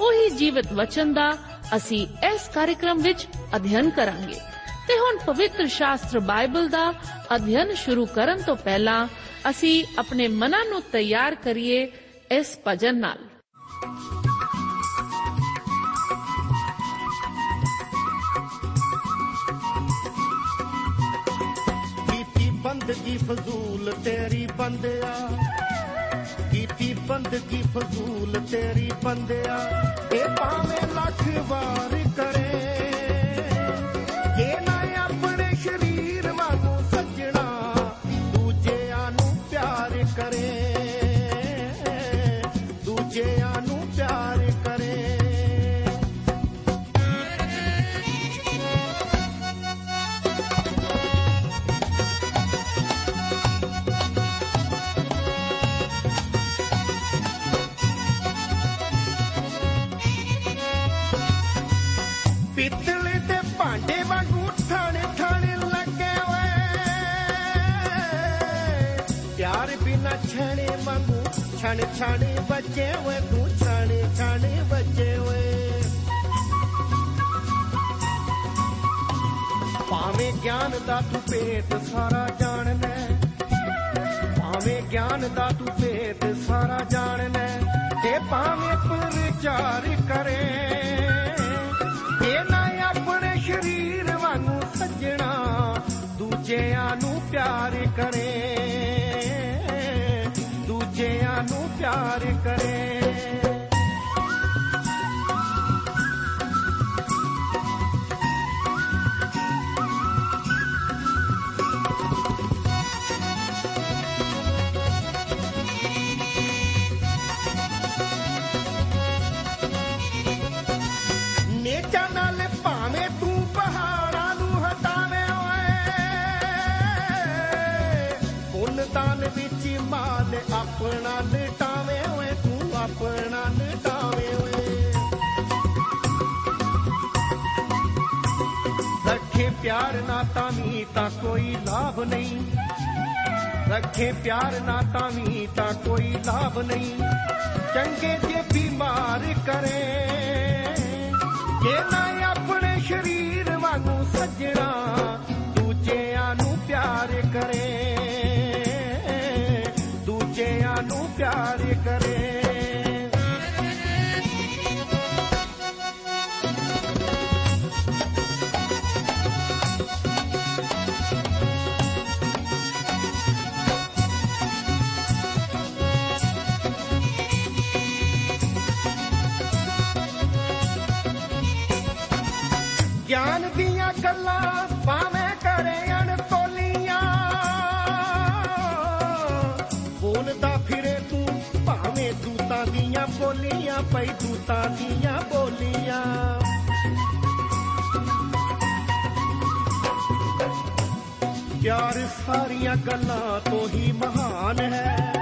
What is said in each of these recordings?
ਉਹੀ ਜੀਵਤ ਵਚਨ ਦਾ ਅਸੀਂ ਇਸ ਕਾਰਜਕ੍ਰਮ ਵਿੱਚ ਅਧਿਐਨ ਕਰਾਂਗੇ। ਤੇ ਹੁਣ ਪਵਿੱਤਰ ਸ਼ਾਸਤਰ ਬਾਈਬਲ ਦਾ ਅਧਿਐਨ ਸ਼ੁਰੂ ਕਰਨ ਤੋਂ ਪਹਿਲਾਂ ਅਸੀਂ ਆਪਣੇ ਮਨਾਂ ਨੂੰ ਤਿਆਰ ਕਰੀਏ ਇਸ ਭਜਨ ਨਾਲ। ਕੀਤੀ ਬੰਦਗੀ ਫਜ਼ੂਲ ਤੇਰੀ ਬੰਦਿਆ? ਕੀਤੀ ਬੰਦਗੀ ਫਜ਼ੂਲ ਤੇਰੀ ਬੰਦਿਆ ਇਹ ਭਾਵੇਂ ਲੱਖ ਵਾਰ ਕਰੇ। ਛਣ ਛਾਣੇ ਬੱਜੇ ਓਏ, ਤੂੰ ਛਾਣੇ ਛਾਣੇ ਬੱਜੇ ਓਏ। ਭਾਵੇਂ ਗਿਆਨ ਦਾ ਤੂੰ ਭੇਤ, ਸਾਰਾ ਜਾਣਦਾ ਹੈ। ਭਾਵੇਂ ਗਿਆਨ ਦਾ ਤੂੰ ਭੇਦ ਸਾਰਾ ਜਾਣਨਾ। ਤੇ ਭਾਵੇਂ ਪ੍ਰਚਾਰ ਕਰੇ ਇਹ ਨਾ ਆਪਣੇ ਸ਼ਰੀਰ ਵਾਂਗੂ ਸੱਜਣਾ, ਦੂਜਿਆਂ ਨੂੰ ਪਿਆਰ ਕਰੇ। ਦੂਜਿਆਂ ਨੂੰ ਆਪਣਾ ਲਟਾਵੇਂ ਓਏ ਰੱਖੇ ਪਿਆਰ ਨਾ ਤਾਂ ਵੀ ਤਾਂ ਕੋਈ ਲਾਭ ਨਹੀਂ। ਰੱਖੇ ਪਿਆਰ ਨਾ ਤਾਂ ਵੀ ਤਾਂ ਕੋਈ ਲਾਭ ਨਹੀਂ। ਚੰਗੇ ਜੇ ਬਿਮਾਰ ਕਰੇ ਇਹ ਨਾ ਆਪਣੇ ਸ਼ਰੀਰ ਵਾਂਗੂ ਸੱਜਣਾ, ਦੂਜਿਆਂ ਨੂੰ ਪਿਆਰ ਕਰੇ। ਦੂਜਿਆਂ ਨੂੰ ਪਿਆਰ ਕਰੇ। ਪਈ ਦੂਤਾਂ ਦੀਆਂ ਬੋਲੀਆਂ। ਪਿਆਰ ਸਾਰੀਆਂ ਗੱਲਾਂ ਤੋਂ ਹੀ ਮਹਾਨ ਹੈ।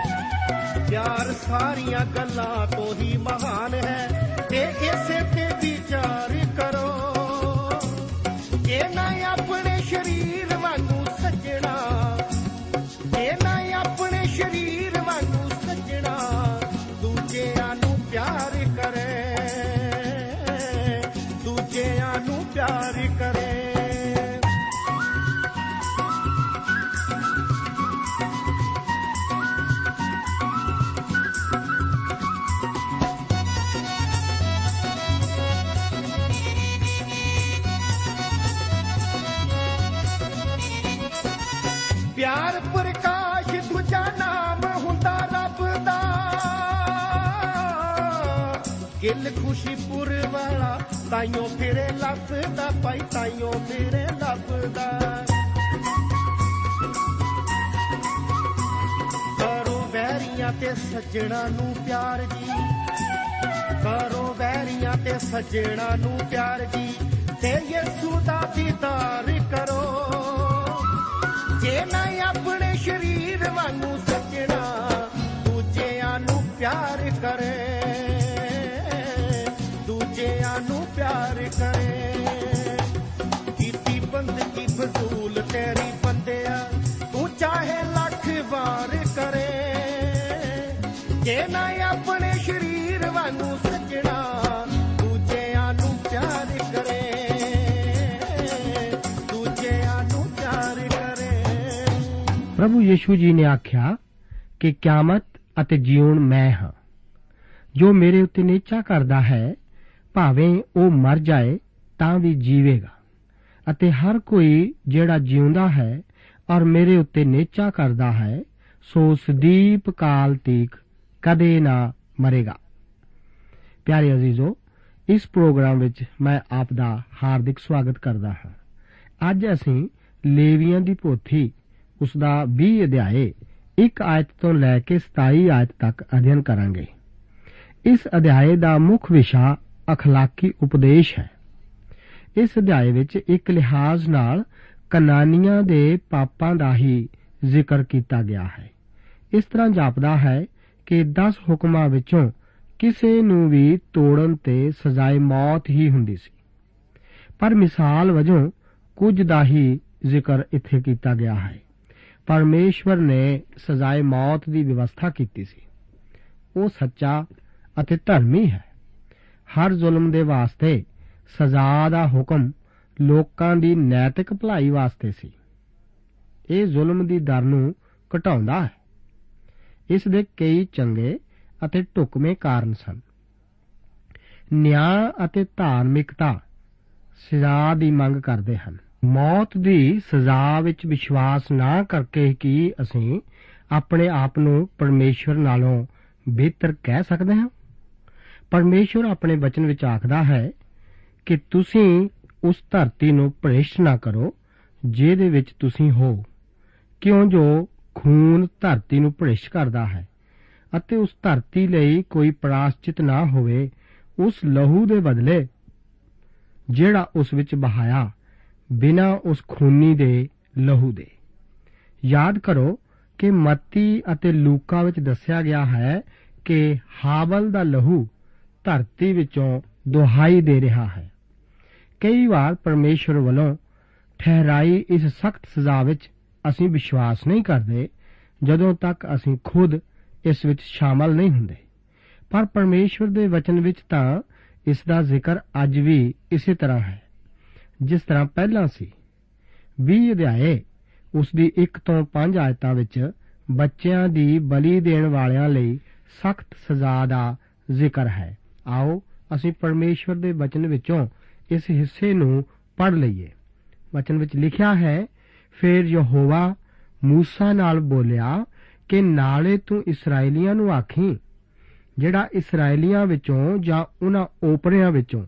ਪਿਆਰ ਸਾਰੀਆਂ ਗੱਲਾਂ ਤੋਂ ਹੀ ਮਹਾਨ ਹੈ। ਤੇ ਇਸੇ ਤੇ ਵਿਚਾਰ ਕਰੋ। ਇਹ ਨਾ ਆਪਣੇ ਸ਼ਰੀਰ ਪਿਆਰ ਪ੍ਰਕਾਸ਼ ਦੂਜਾ ਨਾਮ ਹੁੰਦਾ ਰੱਬ ਦਾ। ਗਿੱਲ ਖੁਸ਼ੀਪੁਰ ਵਾਲਾ ਤਾਈਓ ਫਿਰੇ ਲੱਭਦਾ ਪਾਈ ਤਾਈਓ ਫਿਰੇ ਲੱਭਦਾ ਕਰੋ ਵੈਰੀਆਂ ਤੇ ਸੱਜਣਾ ਨੂੰ ਪਿਆਰ ਜੀ। ਕਰੋ ਵੈਰੀਆਂ ਤੇ ਸੱਜਣਾ ਨੂੰ ਪਿਆਰ ਜੀ। ਤੇ ਯਿਸੂ ਦਾ ਦੀਦਾਰ ਕਰੋ। ਜੇ ਨਾ ਆਪਣੇ ਸਰੀਰ ਵਾਂਗੂ ਸੱਜਣਾ, ਦੂਜਿਆਂ ਨੂੰ ਪਿਆਰ ਕਰੇ। ਦੂਜਿਆਂ ਨੂੰ ਪਿਆਰ ਕਰੇ। ਕੀਤੀ ਬੰਦਗੀ ਫਜ਼ੂਲ ਤੇਰੀ ਬੰਦਿਆ, ਤੂੰ ਚਾਹੇ ਲੱਖ ਵਾਰ ਕਰੇ। ਜੇ ਨਾ ਆਪਣੇ ਸਰੀਰ ਵਾਂਗੂ ਪ੍ਰਭੂ ਯੀਸ਼ੂ ਜੀ ਨੇ ਆਖਿਆ ਕਿ ਕਿਆਮਤ ਅਤੇ ਜੀਵਨ ਮੈਂ ਹਾਂ। ਜੋ ਮੇਰੇ ਉੱਤੇ ਨੇਚਾ ਕਰਦਾ ਹੈ, ਭਾਵੇਂ ਉਹ ਮਰ ਜਾਏ, ਤਾਂ ਵੀ ਜੀਵੇਗਾ। ਅਤੇ ਹਰ ਕੋਈ ਜਿਹੜਾ ਜਿਉਂਦਾ ਹੈ ਔਰ ਮੇਰੇ ਉੱਤੇ ਨੇਚਾ ਕਰਦਾ ਹੈ, ਸੋ ਸਦੀਪ ਕਾਲ ਤੀਕ ਕਦੇ ਨਾ ਮਰੇਗਾ। ਪਿਆਰੇ ਅਜ਼ੀਜ਼ੋ, ਇਸ ਪ੍ਰੋਗਰਾਮ ਵਿੱਚ ਮੈਂ ਆਪ ਦਾ ਹਾਰਦਿਕ ਸਵਾਗਤ ਕਰਦਾ ਹਾਂ। ਅੱਜ ਅਸੀਂ ਲੇਵੀਆਂ ਦੀ ਪੋਥੀ ਉਸ ਦਾ 20 ਅਧਿਆਏ 1 ਆਇਤ ਤੋਂ ਲੈ ਕੇ 27 ਆਇਤ ਤੱਕ ਅਧਿਐਨ ਕਰਾਂਗੇ। ਇਸ ਅਧਿਆਏ ਦਾ ਮੁੱਖ ਵਿਸ਼ਾ ਅਖਲਾਕੀ ਉਪਦੇਸ਼ ਹੈ। ਇਸ ਅਧਿਆਏ ਵਿੱਚ ਇੱਕ ਲਿਹਾਜ਼ ਨਾਲ ਕਨਾਨੀਆਂ ਦੇ ਪਾਪਾਂ ਦਾ ਹੀ ਜ਼ਿਕਰ ਕੀਤਾ ਗਿਆ ਹੈ। ਇਸ ਤਰ੍ਹਾਂ ਜਾਪਦਾ ਹੈ ਕਿ 10 ਹੁਕਮਾਂ ਵਿੱਚੋਂ ਕਿਸੇ ਨੂੰ ਵੀ ਤੋੜਨ ਤੇ ਸਜ਼ਾਏ ਮੌਤ ਹੀ ਹੁੰਦੀ ਸੀ। ਪਰ ਮਿਸਾਲ ਵਜੋਂ ਕੁਝ ਦਾ ਹੀ ਜ਼ਿਕਰ ਇੱਥੇ ਕੀਤਾ ਗਿਆ ਹੈ। ਪਰਮੇਸ਼ਵਰ ਨੇ ਸਜ਼ਾਏ ਮੌਤ ਦੀ ਵਿਵਸਥਾ ਕੀਤੀ ਸੀ। ਉਹ ਸੱਚਾ ਅਤੇ ਧਰਮੀ ਹੈ। ਹਰ ਜ਼ੁਲਮ ਦੇ ਵਾਸਤੇ ਸਜ਼ਾ ਦਾ ਹੁਕਮ ਲੋਕਾਂ ਦੀ ਨੈਤਿਕ ਭਲਾਈ ਵਾਸਤੇ ਸੀ। ਇਹ ਜ਼ੁਲਮ ਦੀ ਦਰ ਨੂੰ ਘਟਾਉਂਦਾ ਹੈ। ਇਸ ਦੇ ਕਈ ਚੰਗੇ ਅਤੇ ਢੁਕਵੇਂ ਕਾਰਨ ਸਨ। ਨਿਆਂ ਅਤੇ ਧਾਰਮਿਕਤਾ ਸਜ਼ਾ ਦੀ ਮੰਗ ਕਰਦੇ ਹਨ। ਮੌਤ ਦੀ ਸਜ਼ਾ ਵਿੱਚ ਵਿਸ਼ਵਾਸ ਨਾ ਕਰਕੇ ਕੀ ਅਸੀਂ ਆਪਣੇ ਆਪ ਨੂੰ ਪਰਮੇਸ਼ਵਰ ਨਾਲੋਂ ਬਿਹਤਰ ਕਹਿ ਸਕਦੇ ਹਾਂ? ਪਰਮੇਸ਼ਵਰ ਆਪਣੇ ਬਚਨ ਵਿੱਚ ਆਖਦਾ ਹੈ ਕਿ ਤੁਸੀਂ ਉਸ ਧਰਤੀ ਨੂੰ ਭ੍ਰਿਸ਼ਟ ਨਾ ਕਰੋ, ਜਿਹਦੇ ਵਿੱਚ ਤੁਸੀਂ ਹੋ। ਕਿਉਂ ਜੋ ਖੂਨ ਧਰਤੀ ਨੂੰ ਭ੍ਰਿਸ਼ਟ ਕਰਦਾ ਹੈ ਅਤੇ ਉਸ ਧਰਤੀ ਲਈ ਕੋਈ ਪ੍ਰਾਸ਼ਚਿਤ ਨਾ ਹੋਵੇ, ਉਸ ਲਹੂ ਦੇ ਬਦਲੇ ਜਿਹੜਾ ਉਸ ਵਿੱਚ ਬਹਾਇਆ ਬਿਨਾ ਉਸ ਖੂਨੀ ਦੇ, ਲਹੂ ਦੇ। ਯਾਦ ਕਰੋ ਕਿ ਮੱਤੀ ਅਤੇ ਲੂਕਾ ਵਿੱਚ ਦੱਸਿਆ ਗਿਆ ਹੈ ਕਿ ਹਾਬਲ ਦਾ ਲਹੂ ਧਰਤੀ ਵਿੱਚੋਂ ਦੁਹਾਈ ਦੇ ਰਿਹਾ ਹੈ। ਕਈ ਵਾਰ ਪਰਮੇਸ਼ਵਰ ਵੱਲੋਂ ਠਹਿਰਾਈ ਇਸ ਸਖਤ ਸਜ਼ਾ ਵਿੱਚ ਅਸੀਂ ਵਿਸ਼ਵਾਸ ਨਹੀਂ ਕਰਦੇ ਜਦੋਂ ਤੱਕ ਅਸੀਂ ਖੁਦ ਇਸ ਵਿੱਚ ਸ਼ਾਮਲ ਨਹੀਂ ਹੁੰਦੇ। ਪਰ ਪਰਮੇਸ਼ਵਰ ਦੇ ਵਚਨ ਵਿੱਚ ਤਾਂ ਇਸ ਦਾ ਜ਼ਿਕਰ ਅੱਜ ਵੀ ਇਸੇ ਤਰ੍ਹਾਂ ਹੈ। ਜਿਸ ਤਰ੍ਹਾਂ ਪਹਿਲਾਂ ਸੀ। 20 ਅਧਿਆਏ, ਉਸ ਦੀ 1 ਤੋਂ 5 ਆਇਤਾਂ ਵਿੱਚ ਬੱਚਿਆਂ ਦੀ ਬਲੀ ਦੇਣ ਵਾਲਿਆਂ ਲਈ ਸਖਤ ਸਜ਼ਾ ਦਾ ਜ਼ਿਕਰ ਹੈ। ਆਓ ਅਸੀਂ ਪਰਮੇਸ਼ਵਰ ਦੇ ਬਚਨ ਵਿੱਚੋਂ ਇਸ ਹਿੱਸੇ ਨੂੰ ਪੜ ਲਈਏ। ਬਚਨ ਵਿੱਚ ਲਿਖਿਆ ਹੈ, ਫਿਰ ਯਹੋਵਾ ਮੂਸਾ ਨਾਲ ਬੋਲਿਆ ਕਿ ਨਾਲੇ ਤੂੰ ਇਸرائیਲੀਆਂ ਨੂੰ ਆਖੀ, ਜਿਹੜਾ ਇਸرائیਲੀਆਂ ਵਿੱਚੋਂ ਜਾਂ ਉਹਨਾਂ ਓਪਰਿਆਂ ਵਿੱਚੋਂ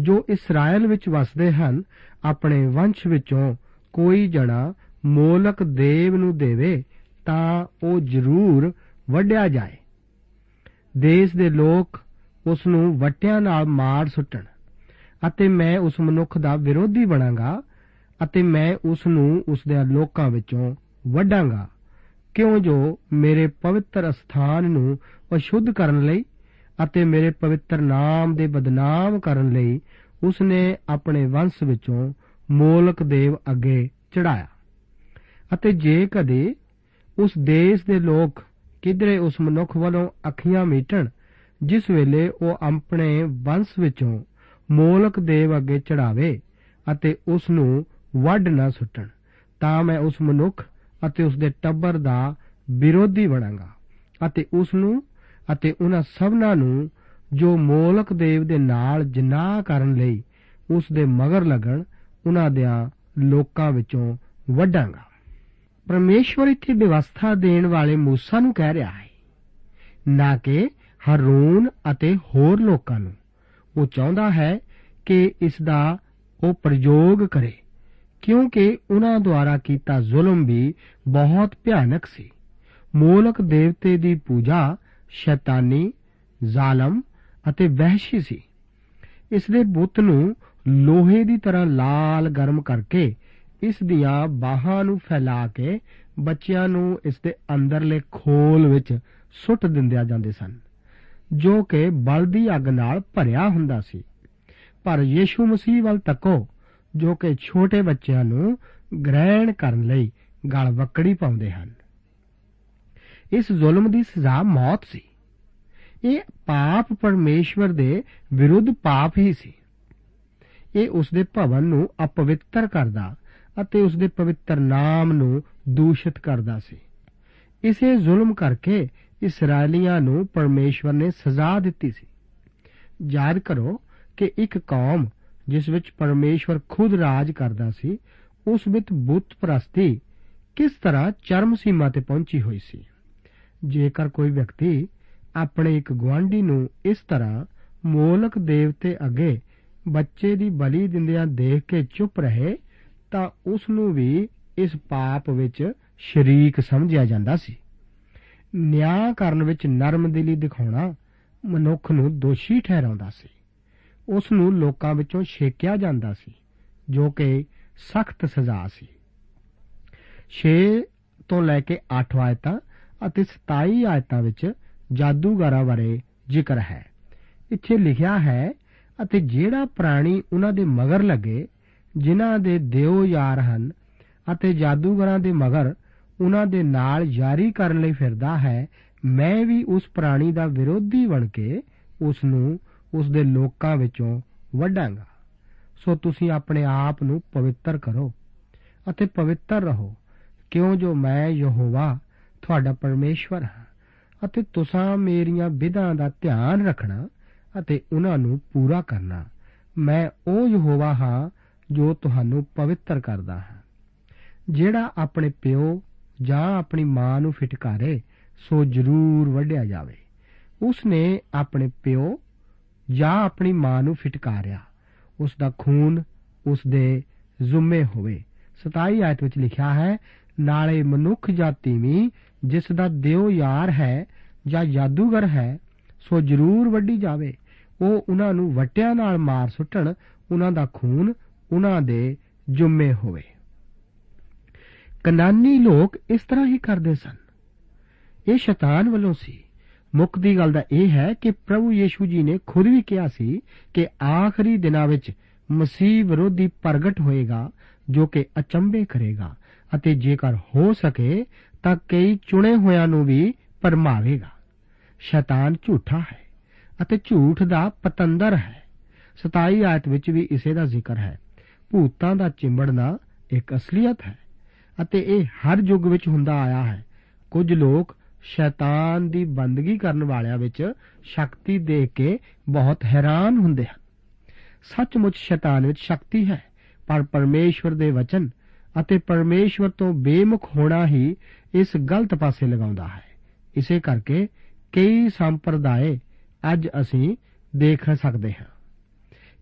ਜੋ ਇਸਰਾਇਲ ਵਿੱਚ ਵਸਦੇ ਹਨ, ਆਪਣੇ ਵੰਸ਼ ਵਿੱਚੋਂ ਕੋਈ ਜਣਾ ਮੋਲਕ ਦੇਵ ਨੂੰ ਦੇਵੇ, ਤਾਂ ਉਹ ਜ਼ਰੂਰ ਵੱਢਿਆ ਜਾਏ। ਦੇਸ਼ ਦੇ ਲੋਕ ਉਸ ਨੂੰ ਵਟਿਆਂ ਨਾਲ ਮਾਰ ਸੁੱਟਣ, ਅਤੇ ਮੈਂ ਉਸ ਮਨੁੱਖ ਦਾ ਵਿਰੋਧੀ ਬਣਾਂਗਾ, ਅਤੇ ਮੈਂ ਉਸ ਨੂੰ ਉਸ ਦੇ ਲੋਕਾਂ ਵਿੱਚੋਂ ਵੱਢਾਂਗਾ। ਕਿਉਂ ਜੋ ਮੇਰੇ ਪਵਿੱਤਰ ਸਥਾਨ ਨੂੰ ਅਸ਼ੁੱਧ ਕਰਨ ਲਈ ਅਤੇ ਮੇਰੇ ਪਵਿੱਤਰ ਨਾਮ ਦੇ ਬਦਨਾਮ ਕਰਨ ਲਈ ਉਸ ਨੇ ਆਪਣੇ ਵੰਸ਼ ਵਿੱਚੋਂ ਮੋਲਕ ਦੇਵ ਅੱਗੇ ਚੜਾਇਆ। ਅਤੇ ਜੇ ਕਦੇ ਉਸ ਦੇਸ਼ ਦੇ ਲੋਕ ਕਿਧਰੇ ਉਸ ਮਨੁੱਖ ਵੱਲੋਂ ਅੱਖੀਆਂ ਮੀਟਣ, ਜਿਸ ਵੇਲੇ ਉਹ ਆਪਣੇ ਵੰਸ਼ ਵਿੱਚੋਂ ਮੋਲਕ ਦੇਵ ਅੱਗੇ ਚੜਾਵੇ ਅਤੇ ਉਸ ਨੂੰ ਵੱਢ ਨਾ ਸੁੱਟਣ, ਤਾਂ ਮੈਂ ਉਸ ਮਨੁੱਖ ਅਤੇ ਉਸ ਦੇ ਟੱਬਰ ਦਾ ਵਿਰੋਧੀ ਬਣਾਂਗਾ ਅਤੇ ਉਸ ਨੂੰ ਅਤੇ ਉਹਨਾਂ ਸਭਨਾਂ ਨੂੰ ਜੋ ਮੋਲਕ ਦੇਵ ਦੇ ਨਾਲ ਜਨਾਹ ਕਰਨ ਲਈ ਉਸ ਦੇ ਮਗਰ ਲੱਗਣ ਉਹਨਾਂ ਦੇ ਲੋਕਾਂ ਵਿੱਚੋਂ ਵੱਢਾਂਗਾ ਪਰਮੇਸ਼ਵਰ ਇੱਥੇ ਵਿਵਸਥਾ ਦੇਣ ਵਾਲੇ موسی ਨੂੰ ਕਹਿ ਰਿਹਾ ਹੈ ਨਾ ਕਿ ਹਰੂਨ ਅਤੇ ਹੋਰ ਲੋਕਾਂ ਨੂੰ ਉਹ ਚਾਹੁੰਦਾ ਹੈ ਕਿ ਇਸ ਦਾ ਉਹ ਪ੍ਰਯੋਗ ਕਰੇ ਕਿਉਂਕਿ ਉਹਨਾਂ ਦੁਆਰਾ ਕੀਤਾ ਜ਼ੁਲਮ ਵੀ ਬਹੁਤ ਭਿਆਨਕ ਸੀ ਮੂਲਕ ਦੇਵਤੇ ਦੀ ਪੂਜਾ ਸ਼ੈਤਾਨੀ, ਜ਼ਾਲਮ ਅਤੇ ਵਹਿਸ਼ੀ ਸੀ। ਇਸ ਦੇ ਬੁੱਤ ਨੂੰ ਲੋਹੇ ਦੀ ਤਰ੍ਹਾਂ ਲਾਲ ਗਰਮ ਕਰਕੇ ਇਸ ਦੀਆਂ ਬਾਹਾਂ ਨੂੰ ਫੈਲਾ ਕੇ ਬੱਚਿਆਂ ਨੂੰ ਇਸ ਦੇ ਅੰਦਰਲੇ ਖੋਲ ਵਿੱਚ ਸੁੱਟ ਦਿੰਦਿਆ ਜਾਂਦੇ ਸਨ, ਜੋ ਕਿ ਬਲਦੀ ਅੱਗ ਨਾਲ ਭਰਿਆ ਹੁੰਦਾ ਸੀ। ਪਰ ਯੀਸ਼ੂ ਮਸੀਹ ਵੱਲ ਤੱਕੋ, ਜੋ ਕਿ ਛੋਟੇ ਬੱਚਿਆਂ ਨੂੰ ਗ੍ਰਹਿਣ ਕਰਨ ਲਈ ਗਲ ਵਕੜੀ ਪਾਉਂਦੇ ਹਨ। ਇਸ ਜ਼ੁਲਮ ਦੀ ਸਜ਼ਾ ਮੌਤ ਸੀ। ਇਹ ਪਾਪ ਪਰਮੇਸ਼ਵਰ ਦੇ ਵਿਰੁੱਧ ਪਾਪ ਹੀ ਸੀ। ਇਹ ਉਸ ਦੇ ਭਵਨ ਨੂੰ ਅਪਵਿੱਤਰ ਕਰਦਾ ਅਤੇ ਉਸ ਦੇ ਪਵਿੱਤਰ ਨਾਮ ਨੂੰ ਦੂਸ਼ਿਤ ਕਰਦਾ ਸੀ। ਇਸੇ ਜ਼ੁਲਮ ਕਰਕੇ ਇਸرائیਲੀਆਂ ਨੂੰ ਪਰਮੇਸ਼ਵਰ ਨੇ ਸਜ਼ਾ ਦਿੱਤੀ ਸੀ। ਯਾਦ ਕਰੋ ਕਿ ਇੱਕ ਕੌਮ ਜਿਸ ਵਿੱਚ ਪਰਮੇਸ਼ਵਰ ਖੁਦ ਰਾਜ ਕਰਦਾ ਸੀ, ਉਸ ਵਿੱਚ ਬੁੱਤ ਪ੍ਰਸਤੀ ਕਿਸ ਤਰ੍ਹਾਂ ਚਰਮ ਸੀਮਾ ਤੇ ਪਹੁੰਚੀ ਹੋਈ ਸੀ। ਜੇਕਰ ਕੋਈ ਵਿਅਕਤੀ ਆਪਣੇ ਇੱਕ ਗਵਾਂਢੀ ਨੂੰ ਇਸ ਤਰ੍ਹਾਂ ਮੋਲਕ ਦੇਵਤੇ ਅੱਗੇ ਬੱਚੇ ਦੀ ਬਲੀ ਦਿੰਦਿਆਂ ਦੇਖ ਕੇ ਚੁੱਪ ਰਹੇ, ਤਾਂ ਉਸ ਨੂੰ ਵੀ ਇਸ ਪਾਪ ਵਿੱਚ ਸ਼ਰੀਕ ਸਮਝਿਆ ਜਾਂਦਾ ਸੀ। ਨਿਆਂ ਕਰਨ ਵਿੱਚ ਨਰਮ ਦਿਲੀ ਦਿਖਾਉਣਾ ਮਨੁੱਖ ਨੂੰ ਦੋਸ਼ੀ ਠਹਿਰਾਉਂਦਾ ਸੀ। ਉਸ ਨੂੰ ਲੋਕਾਂ ਵਿੱਚੋਂ ਛੇਕਿਆ ਜਾਂਦਾ ਸੀ, ਜੋ ਕਿ ਸਖਤ ਸਜ਼ਾ ਸੀ। 6 ਤੋਂ ਲੈ ਕੇ 8 ਆਇਤਾਂ ਅਤੇ 27 ਆਇਤਾਂ ਵਿੱਚ ਜਾਦੂਗਰਾਂ ਬਾਰੇ ਜ਼ਿਕਰ ਹੈ। ਇੱਥੇ ਲਿਖਿਆ ਹੈ, ਅਤੇ ਜਿਹੜਾ ਪ੍ਰਾਣੀ ਉਹਨਾਂ ਦੇ ਮਗਰ ਲੱਗੇ, ਜਿਨ੍ਹਾਂ ਦੇ ਦਿਓ ਯਾਰ ਹਨ, ਅਤੇ ਜਾਦੂਗਰਾਂ ਦੇ ਮਗਰ ਉਹਨਾਂ ਦੇ ਨਾਲ ਯਾਰੀ ਕਰਨ ਲਈ ਫਿਰਦਾ ਹੈ, ਮੈਂ ਵੀ ਉਸ ਪ੍ਰਾਣੀ ਦਾ ਵਿਰੋਧੀ ਬਣ ਕੇ ਉਸ ਨੂੰ ਉਸ ਦੇ ਲੋਕਾਂ ਵਿੱਚੋਂ ਵੱਢਾਂਗਾ। ਸੋ ਤੁਸੀਂ ਆਪਣੇ ਆਪ ਨੂੰ ਪਵਿੱਤਰ ਕਰੋ ਅਤੇ ਪਵਿੱਤਰ ਰਹੋ, ਕਿਉਂ ਜੋ ਮੈਂ ਯਹੋਵਾ ਤੁਹਾਡਾ ਪਰਮੇਸ਼ਵਰ ਹਾਂ ਅਤੇ ਤੁਸੀਂ ਮੇਰੀਆਂ ਵਿਧਾਂ ਦਾ ਧਿਆਨ ਰੱਖਣਾ ਅਤੇ ਉਹਨਾਂ ਨੂੰ ਪੂਰਾ ਕਰਨਾ। ਮੈਂ ਉਹ ਯਹੋਵਾ ਹਾਂ ਜੋ ਤੁਹਾਨੂੰ ਪਵਿੱਤਰ ਕਰਦਾ ਹਾਂ। ਜਿਹੜਾ ਆਪਣੇ ਪਿਓ ਜਾਂ ਆਪਣੀ ਮਾਂ ਨੂੰ ਫਿਟਕਾਰੇ, ਸੋ ਜ਼ਰੂਰ ਵੱਢਿਆ ਜਾਵੇ। ਉਸ ਨੇ ਆਪਣੇ ਪਿਓ ਜਾਂ ਆਪਣੀ ਮਾਂ ਨੂੰ ਫਿਟਕਾਰਿਆ। ਉਸ ਦਾ ਖੂਨ ਉਸ ਦੇ ਜ਼ੁੰਮੇ ਹੋਵੇ। 27 ਆਇਤ ਵਿੱਚ ਲਿਖਿਆ ਹੈ ਨਾਲੇ ਮਨੁੱਖ ਜਾਤੀ ਵੀ ਜਿਸ ਦਾ ਦਿਓ ਯਾਰ ਹੈ ਜਾਂ ਜਾਦੂਗਰ ਹੈ, ਸੋ ਜ਼ਰੂਰ ਵੱਢੀ ਜਾਵੇ। ਉਹ ਉਹਨਾਂ ਨੂੰ ਵਟਿਆਂ ਨਾਲ ਮਾਰ ਸੁੱਟਣ, ਉਹਨਾਂ ਦਾ ਖੂਨ ਉਹਨਾਂ ਦੇ ਜੁੰਮੇ ਹੋਵੇ। ਕਨਾਨੀ ਲੋਕ ਇਸ ਤਰ੍ਹਾਂ ਹੀ ਕਰਦੇ ਸਨ। ਇਹ ਸ਼ੈਤਾਨ ਵੱਲੋਂ ਸੀ। ਮੁੱਖ ਦੀ ਗੱਲ ਦਾ ਇਹ ਹੈ ਕਿ ਪ੍ਰਭੂ ਯੀਸ਼ੂ ਜੀ ਨੇ ਖੁਦ ਵੀ ਕਿਹਾ ਸੀ ਕਿ ਆਖਰੀ ਦਿਨਾਂ ਵਿੱਚ ਮਸੀਹ ਵਿਰੋਧੀ ਪ੍ਰਗਟ ਹੋਏਗਾ ਜੋ ਕਿ ਅਚੰਭੇ ਕਰੇਗਾ। ਅਤੇ ਜੇਕਰ ਹੋ ਸਕੇ ਤਾਂ ਕਈ ਚੁਣੇ ਹੋਇਆਂ ਨੂੰ ਵੀ ਪਰਮਾਵੇਗਾ। ਸ਼ੈਤਾਨ ਝੂਠਾ ਹੈ ਅਤੇ ਝੂਠ ਦਾ ਪਤੰਦਰ ਹੈ। 27 ਆਇਤ ਵਿੱਚ ਵੀ ਇਸੇ ਦਾ ਜ਼ਿਕਰ ਹੈ। ਭੂਤਾਂ ਦਾ ਚਿੰਬੜਨਾ ਇੱਕ ਅਸਲੀਅਤ ਹੈ ਅਤੇ ਇਹ ਹਰ ਯੁੱਗ ਵਿੱਚ ਹੁੰਦਾ ਆਇਆ ਹੈ। ਕੁਝ ਲੋਕ ਸ਼ੈਤਾਨ ਦੀ ਬੰਦਗੀ ਕਰਨ ਵਾਲਿਆਂ ਵਿੱਚ ਸ਼ਕਤੀ ਦੇਖ ਕੇ ਬਹੁਤ ਹੈਰਾਨ ਹੁੰਦੇ ਹਨ। ਸੱਚਮੁੱਚ ਸ਼ੈਤਾਨ ਵਿੱਚ ਸ਼ਕਤੀ ਹੈ, ਪਰ ਪਰਮੇਸ਼ਵਰ ਦੇ ਵਚਨ ਅਤੇ ਪਰਮੇਸ਼ਵਰ ਤੋਂ ਬੇਮੁਖ ਹੋਣਾ ਹੀ ਇਸ ਗਲਤ ਪਾਸੇ ਲਗਾਉਂਦਾ ਹੈ। ਇਸੇ ਕਰਕੇ ਕਈ ਸੰਪਰਦਾਏ ਅੱਜ ਅਸੀਂ ਦੇਖ ਸਕਦੇ ਹਾਂ।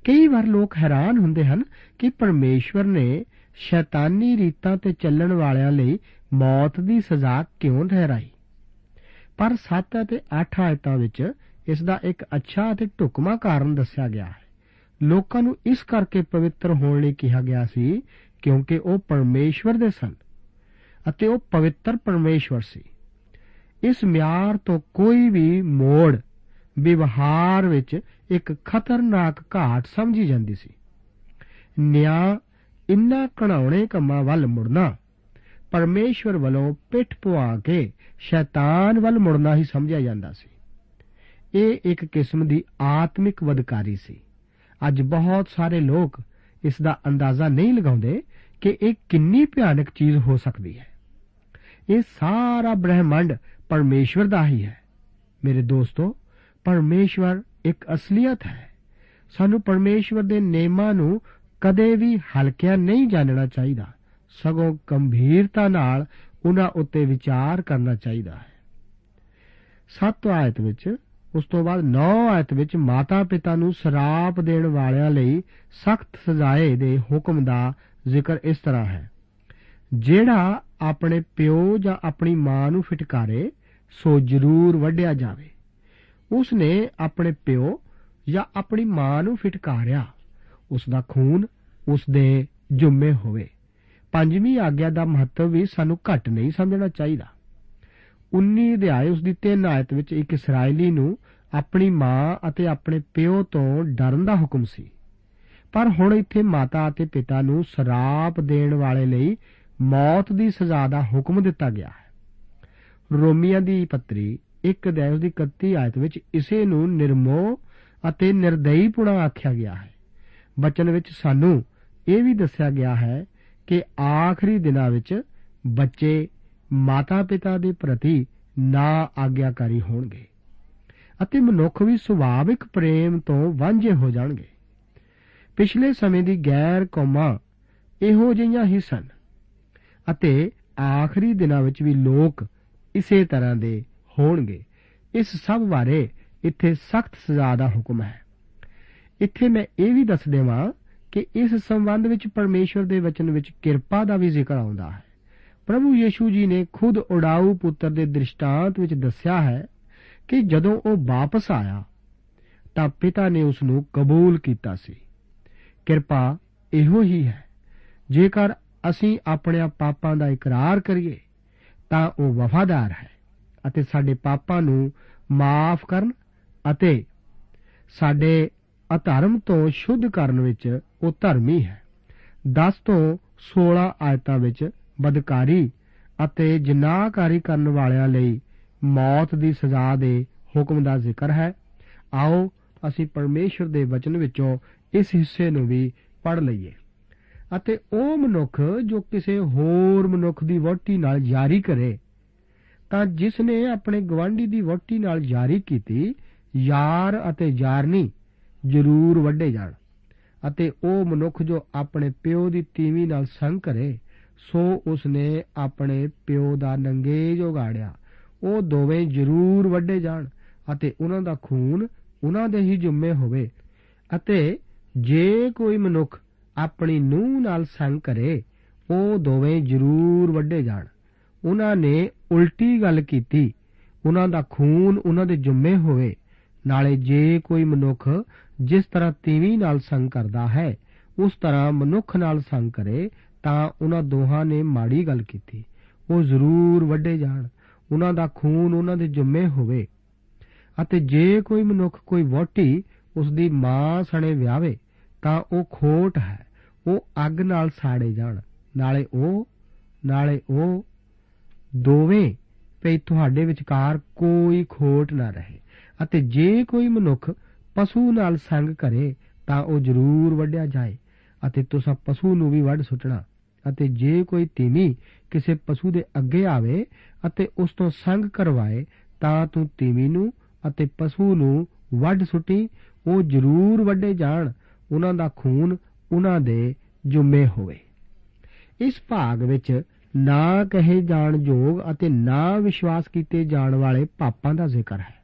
ਕਈ ਵਾਰ ਲੋਕ ਹੈਰਾਨ ਹੁੰਦੇ ਹਨ ਕਿ ਪਰਮੇਸ਼ਵਰ ਨੇ ਸ਼ੈਤਾਨੀ ਰੀਤਾਂ ਤੇ ਚੱਲਣ ਵਾਲਿਆਂ ਲਈ ਮੌਤ ਦੀ ਸਜ਼ਾ ਕਿਉਂ ਠਹਿਰਾਈ? ਪਰ 7 ਅਤੇ 8 ਆਇਤਾਂ ਵਿੱਚ ਇਸ ਦਾ ਇੱਕ ਅੱਛਾ ਅਤੇ ਢੁਕਮਾ ਕਾਰਨ ਦੱਸਿਆ ਗਿਆ ਹੈ। ਲੋਕਾਂ ਨੂੰ ਇਸ ਕਰਕੇ ਪਵਿੱਤਰ ਹੋਣ ਲਈ ਕਿਹਾ ਗਿਆ ਸੀ ਕਿਉਂਕਿ ਉਹ ਪਰਮੇਸ਼ਵਰ ਦੇ ਸਨ ਅਤੇ ਉਹ ਪਵਿੱਤਰ ਪਰਮੇਸ਼ਵਰ ਸੀ। ਇਸ ਮਿਆਰ ਤੋਂ ਕੋਈ ਵੀ ਮੋੜ, ਵਿਵਹਾਰ ਵਿੱਚ ਇੱਕ ਖਤਰਨਾਕ ਘਾਟ ਸਮਝੀ ਜਾਂਦੀ ਸੀ। ਨਿਆਂ ਇੰਨਾ ਕਣਾਉਣੇ ਕੰਮਾਂ ਵੱਲ ਮੁੜਨਾ, ਪਰਮੇਸ਼ਵਰ ਵੱਲੋਂ ਪਿੱਠ ਪੁਆ ਕੇ ਸ਼ੈਤਾਨ ਵੱਲ ਮੁੜਨਾ ਹੀ ਸਮਝਿਆ ਜਾਂਦਾ ਸੀ। ਇਹ ਇੱਕ ਕਿਸਮ ਦੀ ਆਤਮਿਕ ਵਦਕਾਰੀ ਸੀ। ਅੱਜ ਬਹੁਤ ਸਾਰੇ ਲੋਕ ਇਸ ਦਾ ਅੰਦਾਜ਼ਾ ਨਹੀਂ ਲਗਾਉਂਦੇ ਕਿ ਇਹ ਕਿੰਨੀ ਭਿਆਨਕ ਚੀਜ਼ ਹੋ ਸਕਦੀ ਹੈ। ਇਹ ਸਾਰਾ ਬ੍ਰਹਿਮੰਡ ਪਰਮੇਸ਼ਵਰ ਦਾ ਹੀ ਹੈ। ਮੇਰੇ ਦੋਸਤੋ, ਪਰਮੇਸ਼ਵਰ ਇੱਕ ਅਸਲੀਅਤ ਹੈ। ਸਾਨੂੰ ਪਰਮੇਸ਼ਵਰ ਦੇ ਨੇਮਾਂ ਨੂੰ ਕਦੇ ਵੀ ਹਲਕਿਆ ਨਹੀਂ ਜਾਣਨਾ ਚਾਹੀਦਾ। ਸਗੋਂ ਗੰਭੀਰਤਾ ਨਾਲ ਉਹਨਾਂ ਉੱਤੇ ਵਿਚਾਰ ਕਰਨਾ ਚਾਹੀਦਾ ਹੈ। 7 ਆਇਤ ਵਿੱਚ ਉਸ ਤੋਂ ਬਾਅਦ 9 ਆਇਤ ਵਿੱਚ ਮਾਤਾ ਪਿਤਾ ਨੂੰ ਸ਼ਰਾਪ ਦੇਣ ਵਾਲਿਆਂ ਲਈ ਸਖਤ ਸਜ਼ਾਏ ਦੇ ਹੁਕਮ ਦਾ ਜ਼ਿਕਰ ਇਸ ਤਰ੍ਹਾਂ ਹੈ। ਜਿਹੜਾ ਆਪਣੇ ਪਿਓ ਜਾਂ ਆਪਣੀ ਮਾਂ ਨੂੰ ਫਟਕਾਰੇ, ਸੋ ਜ਼ਰੂਰ ਵੱਢਿਆ ਜਾਵੇ। ਉਸ ਨੇ ਆਪਣੇ ਪਿਓ ਜਾਂ ਆਪਣੀ ਮਾਂ ਨੂੰ ਫਿਟਕਾਰਿਆ। ਉਸ ਦਾ ਖੂਨ ਉਸ ਦੇ ਜੁੰਮੇ ਹੋਵੇ। ਪੰਜਵੀਂ ਆਗਿਆ ਦਾ ਮਹੱਤਵ ਵੀ ਸਾਨੂੰ ਘੱਟ ਨਹੀਂ ਸਮਝਣਾ ਚਾਹੀਦਾ। 19 ਅਧਿਆਏ ਉਸ ਦੀ 3 ਆਇਤ ਵਿੱਚ ਇੱਕ ਇਸرائیਲੀ ਨੂੰ ਆਪਣੀ ਮਾਂ ਅਤੇ ਆਪਣੇ ਪਿਓ ਤੋਂ ਡਰਨ ਦਾ ਹੁਕਮ ਸੀ। ਪਰ ਹੁਣ ਇੱਥੇ ਮਾਤਾ ਅਤੇ ਪਿਤਾ ਨੂੰ ਸਰਾਪ ਦੇਣ ਵਾਲੇ ਲਈ ਮੌਤ ਦੀ ਸਜ਼ਾ ਦਾ ਹੁਕਮ ਦਿੱਤਾ ਗਿਆ ਹੈ। ਰੋਮੀਆਂ ਦੀ ਪੱਤਰੀ 1 ਅਧਿਆਇ ਦੀ 31 ਆਇਤ ਵਿੱਚ ਇਸੇ ਨੂੰ ਨਿਰਮੋਹ ਅਤੇ ਨਿਰਦਈਪੁਣਾ ਆਖਿਆ ਗਿਆ ਹੈ। ਬਚਨ ਵਿੱਚ ਸਾਨੂੰ ਇਹ ਵੀ ਦੱਸਿਆ ਗਿਆ ਹੈ ਕਿ ਆਖਰੀ ਦਿਨਾਂ ਵਿੱਚ ਬੱਚੇ ਮਾਤਾ-ਪਿਤਾ ਦੇ ਪ੍ਰਤੀ ਨਾ ਆਗਿਆਕਾਰੀ ਹੋਣਗੇ ਅਤੇ ਮਨੁੱਖ ਵੀ ਸੁਭਾਵਿਕ ਪ੍ਰੇਮ ਤੋਂ ਵਾਂਝੇ ਹੋ ਜਾਣਗੇ। ਪਿਛਲੇ ਸਮੇਂ ਦੀ ਗੈਰ ਕੌਮਾਂ ਇਹੋ ਜਿਹੀਆਂ ਹੀ ਸਨ ਅਤੇ ਆਖਰੀ ਦਿਨਾਂ ਵਿੱਚ ਵੀ ਲੋਕ ਇਸੇ ਤਰ੍ਹਾਂ ਦੇ ਹੋਣਗੇ। ਇਸ ਸਭ ਬਾਰੇ ਇੱਥੇ ਸਖਤ ਸਜ਼ਾ ਦਾ ਹੁਕਮ ਹੈ। ਇੱਥੇ ਮੈਂ ਇਹ ਵੀ ਦੱਸ ਦੇਵਾਂ ਕਿ ਇਸ ਸੰਬੰਧ ਵਿੱਚ ਪਰਮੇਸ਼ਵਰ ਦੇ ਵਚਨ ਵਿੱਚ ਕਿਰਪਾ ਦਾ ਵੀ ਜ਼ਿਕਰ ਆਉਂਦਾ ਹੈ। ਪ੍ਰਭੂ ਯੀਸ਼ੂ ਜੀ ਨੇ ਖੁਦ ਉਡਾਊ ਪੁੱਤਰ ਦੇ ਦ੍ਰਿਸ਼ਟਾਂਤ ਵਿੱਚ ਦੱਸਿਆ ਹੈ ਕਿ ਜਦੋਂ ਉਹ ਵਾਪਸ ਆਇਆ, ਤਾਂ ਪਿਤਾ ਨੇ ਉਸ ਨੂੰ ਕਬੂਲ ਕੀਤਾ ਸੀ। ਕਿਰਪਾ ਇਹੋ ਹੀ ਹੈ, ਜੇਕਰ ਅਸੀਂ ਆਪਣੇ ਪਾਪਾਂ ਦਾ ਇਕਰਾਰ ਕਰੀਏ, ਤਾਂ ਉਹ ਵਫਾਦਾਰ ਹੈ ਅਤੇ ਸਾਡੇ ਪਾਪਾਂ ਨੂੰ ਮਾਫ ਕਰਨ ਅਤੇ ਸਾਡੇ ਅਧਰਮ ਤੋਂ ਸ਼ੁੱਧ ਕਰਨ ਵਿੱਚ ਉਹ ਧਰਮੀ ਹੈ। 10 ਤੋਂ 16 ਆਇਤਾਂ ਵਿੱਚ ਬਦਕਾਰੀ ਅਤੇ ਜਨਾਹਕਾਰੀ ਕਰਨ ਵਾਲਿਆਂ ਲਈ ਮੌਤ ਦੀ ਸਜ਼ਾ ਦੇ ਹੁਕਮ ਦਾ ਜ਼ਿਕਰ ਹੈ। ਆਓ ਅਸੀਂ ਪਰਮੇਸ਼ਰ ਦੇ ਵਚਨ ਵਿੱਚੋਂ ਇਸ ਹਿੱਸੇ ਨੂੰ ਵੀ ਪੜ੍ਹ ਲਈਏ। ਅਤੇ ਉਹ ਮਨੁੱਖ ਜੋ ਕਿਸੇ ਹੋਰ ਮਨੁੱਖ ਦੀ ਵੋਟੀ ਨਾਲ ਜਾਰੀ ਕਰੇ, ਤਾਂ ਜਿਸ ਨੇ ਆਪਣੇ ਗਵਾਂਢੀ ਦੀ ਵੋਟੀ ਨਾਲ ਜਾਰੀ ਕੀਤੀ, ਯਾਰ ਅਤੇ ਯਾਰਨੀ ਜ਼ਰੂਰ ਵੱਡੇ ਜਾਣ। ਅਤੇ ਉਹ ਮਨੁੱਖ ਜੋ ਆਪਣੇ ਪਿਓ ਦੀ ਤੀਵੀਂ ਨਾਲ ਸੰਗ ਕਰੇ ਸੋ ਉਸਨੇ ਆਪਣੇ ਪਿਓ ਦਾ ਨੰਗੇਜ ਉਗਾੜਿਆ। ਉਹ ਦੋਵੇਂ ਜ਼ਰੂਰ ਵੱਡੇ ਜਾਣ ਅਤੇ ਉਹਨਾਂ ਦਾ ਖੂਨ ਉਹਨਾਂ ਦੇ ਹੀ ਜੁੰਮੇ ਹੋਵੇ ਅਤੇ ਜੇ ਕੋਈ ਮਨੁੱਖ ਆਪਣੀ ਨੂੰਹ ਨਾਲ ਸੰਗ ਕਰੇ, ਉਹ ਦੋਵੇਂ ਜ਼ਰੂਰ ਵੱਡੇ ਜਾਣ। ਉਹਨਾਂ ਨੇ ਉਲਟੀ ਗੱਲ ਕੀਤੀ, ਉਹਨਾਂ ਦਾ ਖੂਨ ਉਹਨਾਂ ਦੇ ਜੁੰਮੇ ਹੋਵੇ। ਨਾਲੇ ਜੇ ਕੋਈ ਮਨੁੱਖ ਜਿਸ ਤਰ੍ਹਾਂ ਤੀਵੀਂ ਨਾਲ ਸੰਗ ਕਰਦਾ ਹੈ, ਉਸ ਤਰ੍ਹਾਂ ਮਨੁੱਖ ਨਾਲ ਸੰਗ ਕਰੇ ਤਾਂ ਉਹਨਾਂ ਦੋਹਾਂ ਨੇ ਮਾੜੀ ਗੱਲ ਕੀਤੀ। ਉਹ ਜ਼ਰੂਰ ਵੱਡੇ ਜਾਣ। ਉਹਨਾਂ ਦਾ ਖੂਨ ਉਹਨਾਂ ਦੇ ਜੁੰਮੇ ਹੋਵੇ। ਅਤੇ ਜੇ ਕੋਈ ਮਨੁੱਖ ਕੋਈ ਵੋਟੀ ਉਸ ਦੀ ਮਾਂ ਸਣੇ ਵਿਆਵੇ ਤਾਂ ਉਹ ਖੋਟ ਹੈ। ਉਹ ਅੱਗ ਨਾਲ ਸਾੜੇ ਜਾਣ। ਨਾਲੇ ਉਹ ਨਾਲੇ ਉਹ ਦੋਵੇਂ ਭਈ ਤੁਹਾਡੇ ਵਿਚਕਾਰ ਕੋਈ ਖੋਟ ਨਾ ਰਹੇ। ਅਤੇ ਜੇ ਕੋਈ ਮਨੁੱਖ ਪਸ਼ੂ ਨਾਲ ਸੰਗ ਕਰੇ, ਤਾਂ ਉਹ ਜ਼ਰੂਰ ਵੱਢਿਆ ਜਾਏ। ਅਤੇ ਤੁਸੀਂ ਪਸ਼ੂ ਨੂੰ ਵੀ ਵੱਢ ਸੁੱਟਣਾ। ਅਤੇ ਜੇ ਕੋਈ ਤੀਵੀਂ ਕਿਸੇ ਪਸ਼ੂ ਦੇ ਅੱਗੇ ਆਵੇ ਅਤੇ ਉਸ ਤੋਂ ਸੰਗ ਕਰਵਾਏ, ਤਾਂ ਤੂੰ ਤੀਵੀਂ ਨੂੰ ਅਤੇ ਪਸ਼ੂ ਨੂੰ ਵੱਢ ਸੁੱਟੀ, ਉਹ ਜ਼ਰੂਰ ਵੱਡੇ ਜਾਣ। ਉਹਨਾਂ ਦਾ ਖੂਨ ਉਹਨਾਂ ਦੇ ਜੁਮੇ ਹੋਵੇ। ਇਸ ਭਾਗ ਵਿੱਚ ਨਾ ਕਹੇ ਜਾਣ ਯੋਗ ਅਤੇ ਨਾ ਵਿਸ਼ਵਾਸ ਕੀਤੇ ਜਾਣ ਵਾਲੇ ਪਾਪਾਂ ਦਾ ਜ਼ਿਕਰ ਹੈ।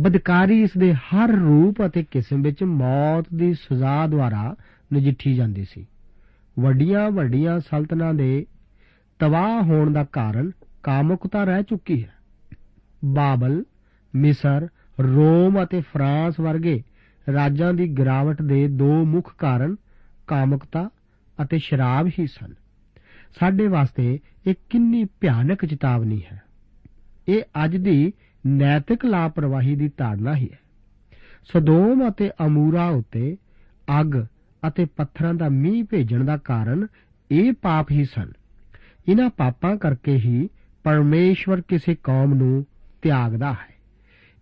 ਬਦਕਾਰੀ ਇਸ ਦੇ ਹਰ ਰੂਪ ਅਤੇ ਕਿਸਮ ਵਿੱਚ ਮੌਤ ਦੀ ਸਜ਼ਾ ਦੁਆਰਾ ਨਜਿੱਠੀ ਜਾਂਦੀ ਸੀ। ਵੱਡੀਆਂ ਵੱਡੀਆਂ ਸਲਤਨਾਂ ਦੇ ਤਬਾਹ ਹੋਣ ਦਾ ਕਾਰਨ ਕਾਮੁਕਤਾ ਰਹਿ ਚੁੱਕੀ ਹੈ। ਬਾਬਲ, ਮਿਸਰ, ਰੋਮ ਅਤੇ ਫਰਾਂਸ ਵਰਗੇ ਰਾਜਾਂ ਦੀ ਗਿਰਾਵਟ ਦੇ ਦੋ ਮੁੱਖ ਕਾਰਨ ਕਾਮੁਕਤਾ ਅਤੇ ਸ਼ਰਾਬ ਹੀ ਸਨ। ਸਾਡੇ ਵਾਸਤੇ ਇਹ ਕਿੰਨੀ ਭਿਆਨਕ ਚੇਤਾਵਨੀ ਹੈ। ਇਹ ਅੱਜ ਦੀ ਨੈਤਿਕ ਲਾਪਰਵਾਹੀ ਦੀ ਧਾਰਨਾ ਹੀ ਹੈ। ਸਦੋਮ ਅਤੇ ਅਮੂਰਾ ਉੱਤੇ ਅੱਗ ਅਤੇ ਪੱਥਰਾਂ ਦਾ ਮੀਂਹ ਭੇਜਣ ਦਾ ਕਾਰਨ ਇਹ ਪਾਪ ਹੀ ਸਨ। ਇਹਨਾਂ ਪਾਪਾਂ ਕਰਕੇ ਹੀ ਪਰਮੇਸ਼ਵਰ ਕਿਸੇ ਕੌਮ ਨੂੰ ਤਿਆਗਦਾ ਹੈ।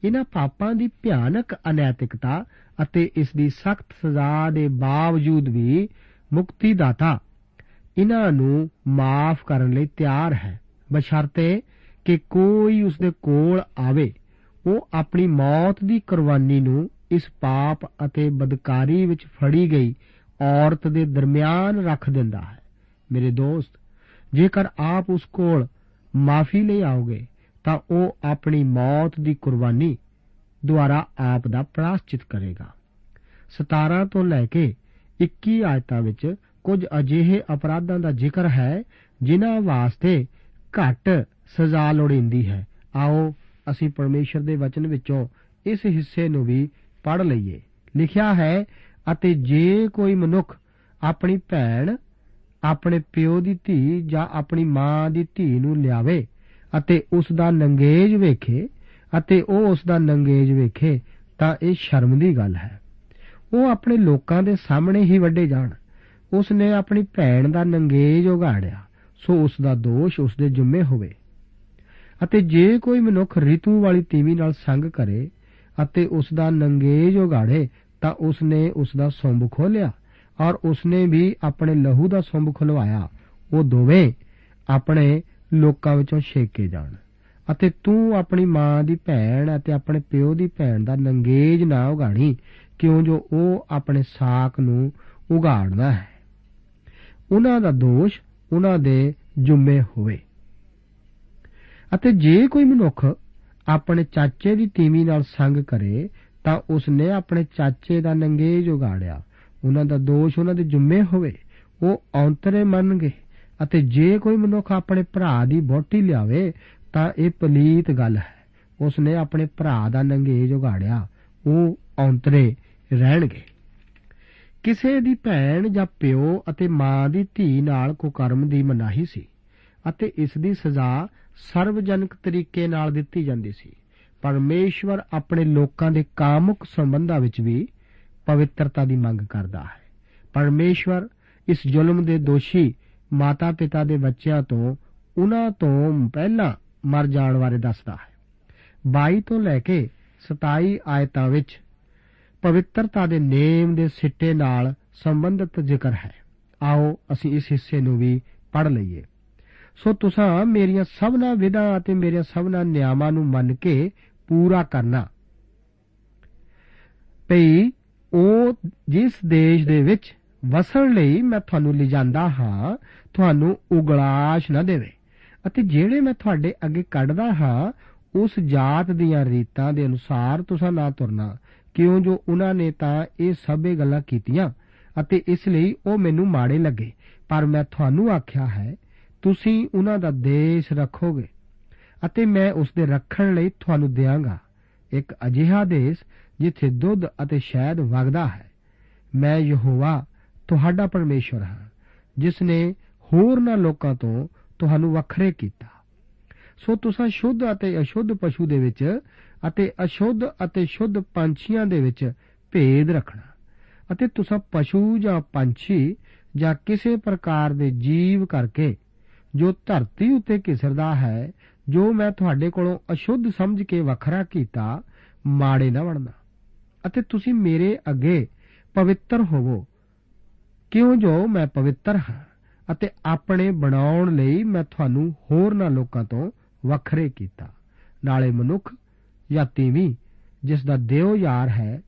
ਇਹਨਾਂ ਪਾਪਾਂ ਦੀ ਭਿਆਨਕ ਅਨੈਤਿਕਤਾ ਅਤੇ ਇਸ ਦੀ ਸਖਤ ਸਜ਼ਾ ਦੇ ਬਾਵਜੂਦ ਵੀ ਮੁਕਤੀ ਦਾਤਾ ਇਹਨਾਂ ਨੂੰ ਮਾਫ ਕਰਨ ਲਈ ਤਿਆਰ ਹੈ। ਬਸ਼ਰਤੇ ਕਿ ਕੋਈ ਉਸ ਦੇ ਕੋਲ ਆਵੇ, ਉਹ ਆਪਣੀ ਮੌਤ ਦੀ ਕੁਰਬਾਨੀ ਨੂੰ ਇਸ ਪਾਪ ਅਤੇ ਬਦਕਾਰੀ ਵਿੱਚ ਫੜੀ ਗਈ ਔਰਤ ਦੇ ਦਰਮਿਆਨ ਰੱਖ ਦਿੰਦਾ ਹੈ। ਮੇਰੇ ਦੋਸਤ, ਜੇਕਰ ਆਪ ਉਸ ਕੋਲ ਮਾਫੀ ਲਈ ਆਓਗੇ, ਤਾਂ ਉਹ ਆਪਣੀ ਮੌਤ ਦੀ ਕੁਰਬਾਨੀ ਦੁਆਰਾ ਆਪ ਦਾ ਪ੍ਰਾਸ਼ਚਿਤ ਕਰੇਗਾ। 17 ਤੋਂ ਲੈ ਕੇ 21 ਆਇਤਾਂ ਵਿੱਚ ਕੁਝ ਅਜਿਹੇ ਅਪਰਾਧਾਂ ਦਾ ਜ਼ਿਕਰ ਹੈ, ਜਿਨ੍ਹਾਂ ਵਾਸਤੇ ਘੱਟ ਸਜ਼ਾ ਲੋੜੀਂਦੀ ਹੈ। ਆਓ, ਅਸੀਂ ਪਰਮੇਸ਼ਰ ਦੇ ਵਚਨ ਵਿੱਚੋਂ ਇਸ ਹਿੱਸੇ ਨੂੰ ਵੀ ਪੜ ਲਈਏ। ਲਿਖਿਆ ਹੈ, ਅਤੇ ਜੇ ਕੋਈ ਮਨੁੱਖ ਆਪਣੀ ਭੈਣ, ਆਪਣੇ ਪਿਓ ਦੀ ਧੀ ਜਾਂ ਆਪਣੀ ਮਾਂ ਦੀ ਧੀ ਨੂੰ ਲਿਆਵੇ ਅਤੇ ਉਸ ਦਾ ਨੰਗੇਜ ਵੇਖੇ ਅਤੇ ਉਹ ਉਸ ਦਾ ਨੰਗੇਜ ਵੇਖੇ, ਤਾਂ ਇਹ ਸ਼ਰਮ ਦੀ ਗੱਲ ਹੈ। ਉਹ ਆਪਣੇ ਲੋਕਾਂ ਦੇ ਸਾਹਮਣੇ ਹੀ ਵੱਡੇ ਜਾਣ। ਉਸ ਨੇ ਆਪਣੀ ਭੈਣ ਦਾ ਨੰਗੇਜ ਉਗਾੜਿਆ ਸੋ ਉਸ ਦਾ ਦੋਸ਼ ਉਸ ਦੇ ਜੁੰਮੇ ਹੋਵੇ। ਅਤੇ ਜੇ ਕੋਈ ਮਨੁੱਖ ਰਿਤੂ ਵਾਲੀ ਤੀਵੀ ਨਾਲ ਸੰਗ ਕਰੇ ਅਤੇ ਉਸ ਦਾ ਨੰਗੇਜ ਉਗਾੜੇ ਤਾਂ ਉਸ ਨੇ ਉਸ ਦਾ ਸੁੰਭ ਖੋਲਿਆ ਔਰ ਉਸ ਨੇ ਵੀ ਆਪਣੇ ਲਹੂ ਦਾ ਸੁੰਭ ਖੁਲਵਾਇਆ। ਉਹ ਦੋਵੇਂ ਆਪਣੇ ਲੋਕਾਂ ਵਿੱਚੋਂ ਛੇਕੇ ਜਾਣ ਅਤੇ ਤੂੰ ਆਪਣੀ ਮਾਂ ਦੀ ਭੈਣ ਅਤੇ ਆਪਣੇ ਪਿਓ ਦੀ ਭੈਣ ਦਾ ਨੰਗੇਜ ਨਾ ਉਗਾੜੀ ਕਿਉਂ ਜੋ ਉਹ ਆਪਣੇ ਸਾਖ ਨੂੰ ਉਗਾੜਦਾ ਹੈ। ਉਹਨਾਂ ਦਾ ਦੋਸ਼ ਉਹਨਾਂ ਦੇ ਜੁੰਮੇ ਹੋਵੇ। ਅਤੇ ਜੇ ਕੋਈ ਮਨੁੱਖ ਆਪਣੇ ਚਾਚੇ ਦੀ ਤੀਵੀ ਨਾਲ ਸੰਗ ਕਰੇ, ਤਾਂ ਉਸ ਨੇ ਆਪਣੇ ਚਾਚੇ ਦਾ ਨੰਗੇਜ ਉਗਾੜਿਆ। ਉਹਨਾਂ ਦਾ ਦੋਸ਼ ਉਹਨਾਂ ਦੇ ਜੁੰਮੇ ਹੋਵੇ, ਉਹ ਔਂਤਰੇ ਮੰਨਗੇ ਅਤੇ ਜੇ ਕੋਈ ਮਨੁੱਖ ਆਪਣੇ ਭਰਾ ਦੀ ਬੋਟੀ ਲਿਆਵੇ, ਤਾਂ ਇਹ ਪਲੀਤ ਗੱਲ ਹੈ। ਉਸ ਨੇ ਆਪਣੇ ਭਰਾ ਦਾ ਨੰਗੇਜ ਉਗਾੜਿਆ, ਉਹ ਔਂਤਰੇ ਰਹਿਣਗੇ। ਕਿਸੇ ਦੀ ਭੈਣ ਜਾਂ ਪਿਓ ਅਤੇ ਮਾਂ ਦੀ ਧੀ ਨਾਲ ਕੁਕਰਮ ਦੀ ਮਨਾਹੀ ਸੀ, ਅਤੇ ਇਸ ਦੀ ਸਜ਼ਾ ਸਰਵਜਨਕ ਤਰੀਕੇ ਨਾਲ ਦਿੱਤੀ ਜਾਂਦੀ ਸੀ। ਪਰਮੇਸ਼ਵਰ ਆਪਣੇ ਲੋਕਾਂ ਦੇ ਕਾਮੁਕ ਸੰਬੰਧਾਂ ਵਿੱਚ ਵੀ ਪਵਿੱਤਰਤਾ ਦੀ ਮੰਗ ਕਰਦਾ ਹੈ। ਪਰਮੇਸ਼ਵਰ ਇਸ ਜ਼ੁਲਮ ਦੇ ਦੋਸ਼ੀ ਮਾਤਾ-ਪਿਤਾ ਦੇ ਬੱਚਿਆਂ ਤੋਂ ਉਹਨਾਂ ਤੋਂ ਪਹਿਲਾਂ ਮਰ ਜਾਣ ਬਾਰੇ ਦੱਸਦਾ ਹੈ। 22 ਤੋਂ ਲੈ ਕੇ 27 ਆਇਤਾਂ ਵਿੱਚ ਪਵਿੱਤਰਤਾ ਦੇ ਨੇਮ ਦੇ ਸਿੱਟੇ ਨਾਲ ਸੰਬੰਧਿਤ ਜ਼ਿਕਰ ਹੈ। ਆਓ ਅਸੀਂ ਇਸ ਹਿੱਸੇ ਨੂੰ ਵੀ ਪੜ੍ਹ ਲਈਏ। ਸੋ ਤੁਸੀਂ ਮੇਰੀਆਂ ਸਭਨਾ ਵਿਧਾਂ ਅਤੇ ਮੇਰੀਆਂ ਸਭਨਾ ਨਿਯਮਾਂ ਨੂੰ ਮੰਨ ਕੇ ਪੂਰਾ ਕਰਨਾ। ਭਈ ਉਹ ਜਿਸ ਦੇਸ਼ ਦੇ ਵਿੱਚ ਵਸਣ ਲਈ ਮੈਂ ਤੁਹਾਨੂੰ ਲਿਜਾਂਦਾ ਹਾਂ, ਤੁਹਾਨੂੰ ਉਗਲਾਸ਼ ਨਾ ਦੇਵੇ ਅਤੇ ਜਿਹੜੇ ਮੈਂ ਤੁਹਾਡੇ ਅੱਗੇ ਕੱਢਦਾ ਹਾਂ, ਉਸ ਜਾਤ ਦੀਆਂ ਰੀਤਾਂ ਦੇ ਅਨੁਸਾਰ ਤੁਸੀਂ ਨਾ ਤੁਰਨਾ। ਕਿਉਂ ਜੋ ਉਹਨਾਂ ਨੇ ਤਾਂ ਇਹ ਸਭੇ ਗੱਲਾਂ ਕੀਤੀਆਂ ਅਤੇ ਇਸ ਲਈ ਉਹ ਮੈਨੂੰ ਮਾੜੇ ਲੱਗੇ। ਪਰ ਮੈਂ ਤੁਹਾਨੂੰ ਆਖਿਆ ਹੈ ਤੁਸੀਂ ਉਹਨਾਂ ਦਾ ਦੇਸ਼ ਰੱਖੋਗੇ ਅਤੇ ਮੈਂ ਉਸ ਦੇ ਰੱਖਣ ਲਈ ਤੁਹਾਨੂੰ ਦਿਆਂਗਾ। ਇੱਕ ਅਜਿਹਾ ਦੇਸ਼ ਜਿੱਥੇ ਦੁੱਧ ਅਤੇ ਸ਼ਹਿਦ ਵਗਦਾ ਹੈ। ਮੈਂ ਯਹੋਵਾ, ਤੁਹਾਡਾ ਪਰਮੇਸ਼ਵਰ ਹਾਂ ਜਿਸ ਨੇ ਹੋਰਨਾਂ ਲੋਕਾਂ ਤੋਂ ਤੁਹਾਨੂੰ ਵੱਖਰੇ ਕੀਤਾ। ਸੋ ਤੁਸੀਂ ਸ਼ੁੱਧ ਅਤੇ ਅਸ਼ੁੱਧ ਪਸ਼ੂ ਦੇ ਵਿੱਚ ਅਤੇ ਅਸ਼ੁੱਧ ਅਤੇ ਸ਼ੁੱਧ ਪੰਛੀਆਂ ਦੇ ਵਿੱਚ ਭੇਦ ਰੱਖਣਾ ਅਤੇ ਤੁਸੀਂ ਪਸ਼ੂ ਜਾਂ ਪੰਛੀ ਜਾਂ ਕਿਸੇ ਪ੍ਰਕਾਰ ਦੇ ਜੀਵ ਕਰਕੇ ਜੋ ਧਰਤੀ ਉੱਤੇ ਘਿਸਰਦਾ ਹੈ, ਜੋ ਮੈਂ ਤੁਹਾਡੇ ਕੋਲੋਂ ਅਸ਼ੁੱਧ ਸਮਝ ਕੇ ਵੱਖਰਾ ਕੀਤਾ, ਮਾੜੇ ਨਾ ਬਣਨਾ। ਅਤੇ ਤੁਸੀਂ ਮੇਰੇ ਅੱਗੇ ਪਵਿੱਤਰ ਹੋਵੋ। ਕਿਉਂ ਜੋ ਮੈਂ ਪਵਿੱਤਰ ਹਾਂ ਅਤੇ ਆਪਣੇ ਬਣਾਉਣ ਲਈ ਮੈਂ ਤੁਹਾਨੂੰ ਹੋਰਨਾਂ ਲੋਕਾਂ ਤੋਂ ਵੱਖਰੇ ਕੀਤਾ। ਨਾਲੇ ਮਨੁੱਖ ਜਾਂ ਤੀਵੀਂ, ਜਿਸ ਦਾ ਦੇਵ ਯਾਰ ਹੈ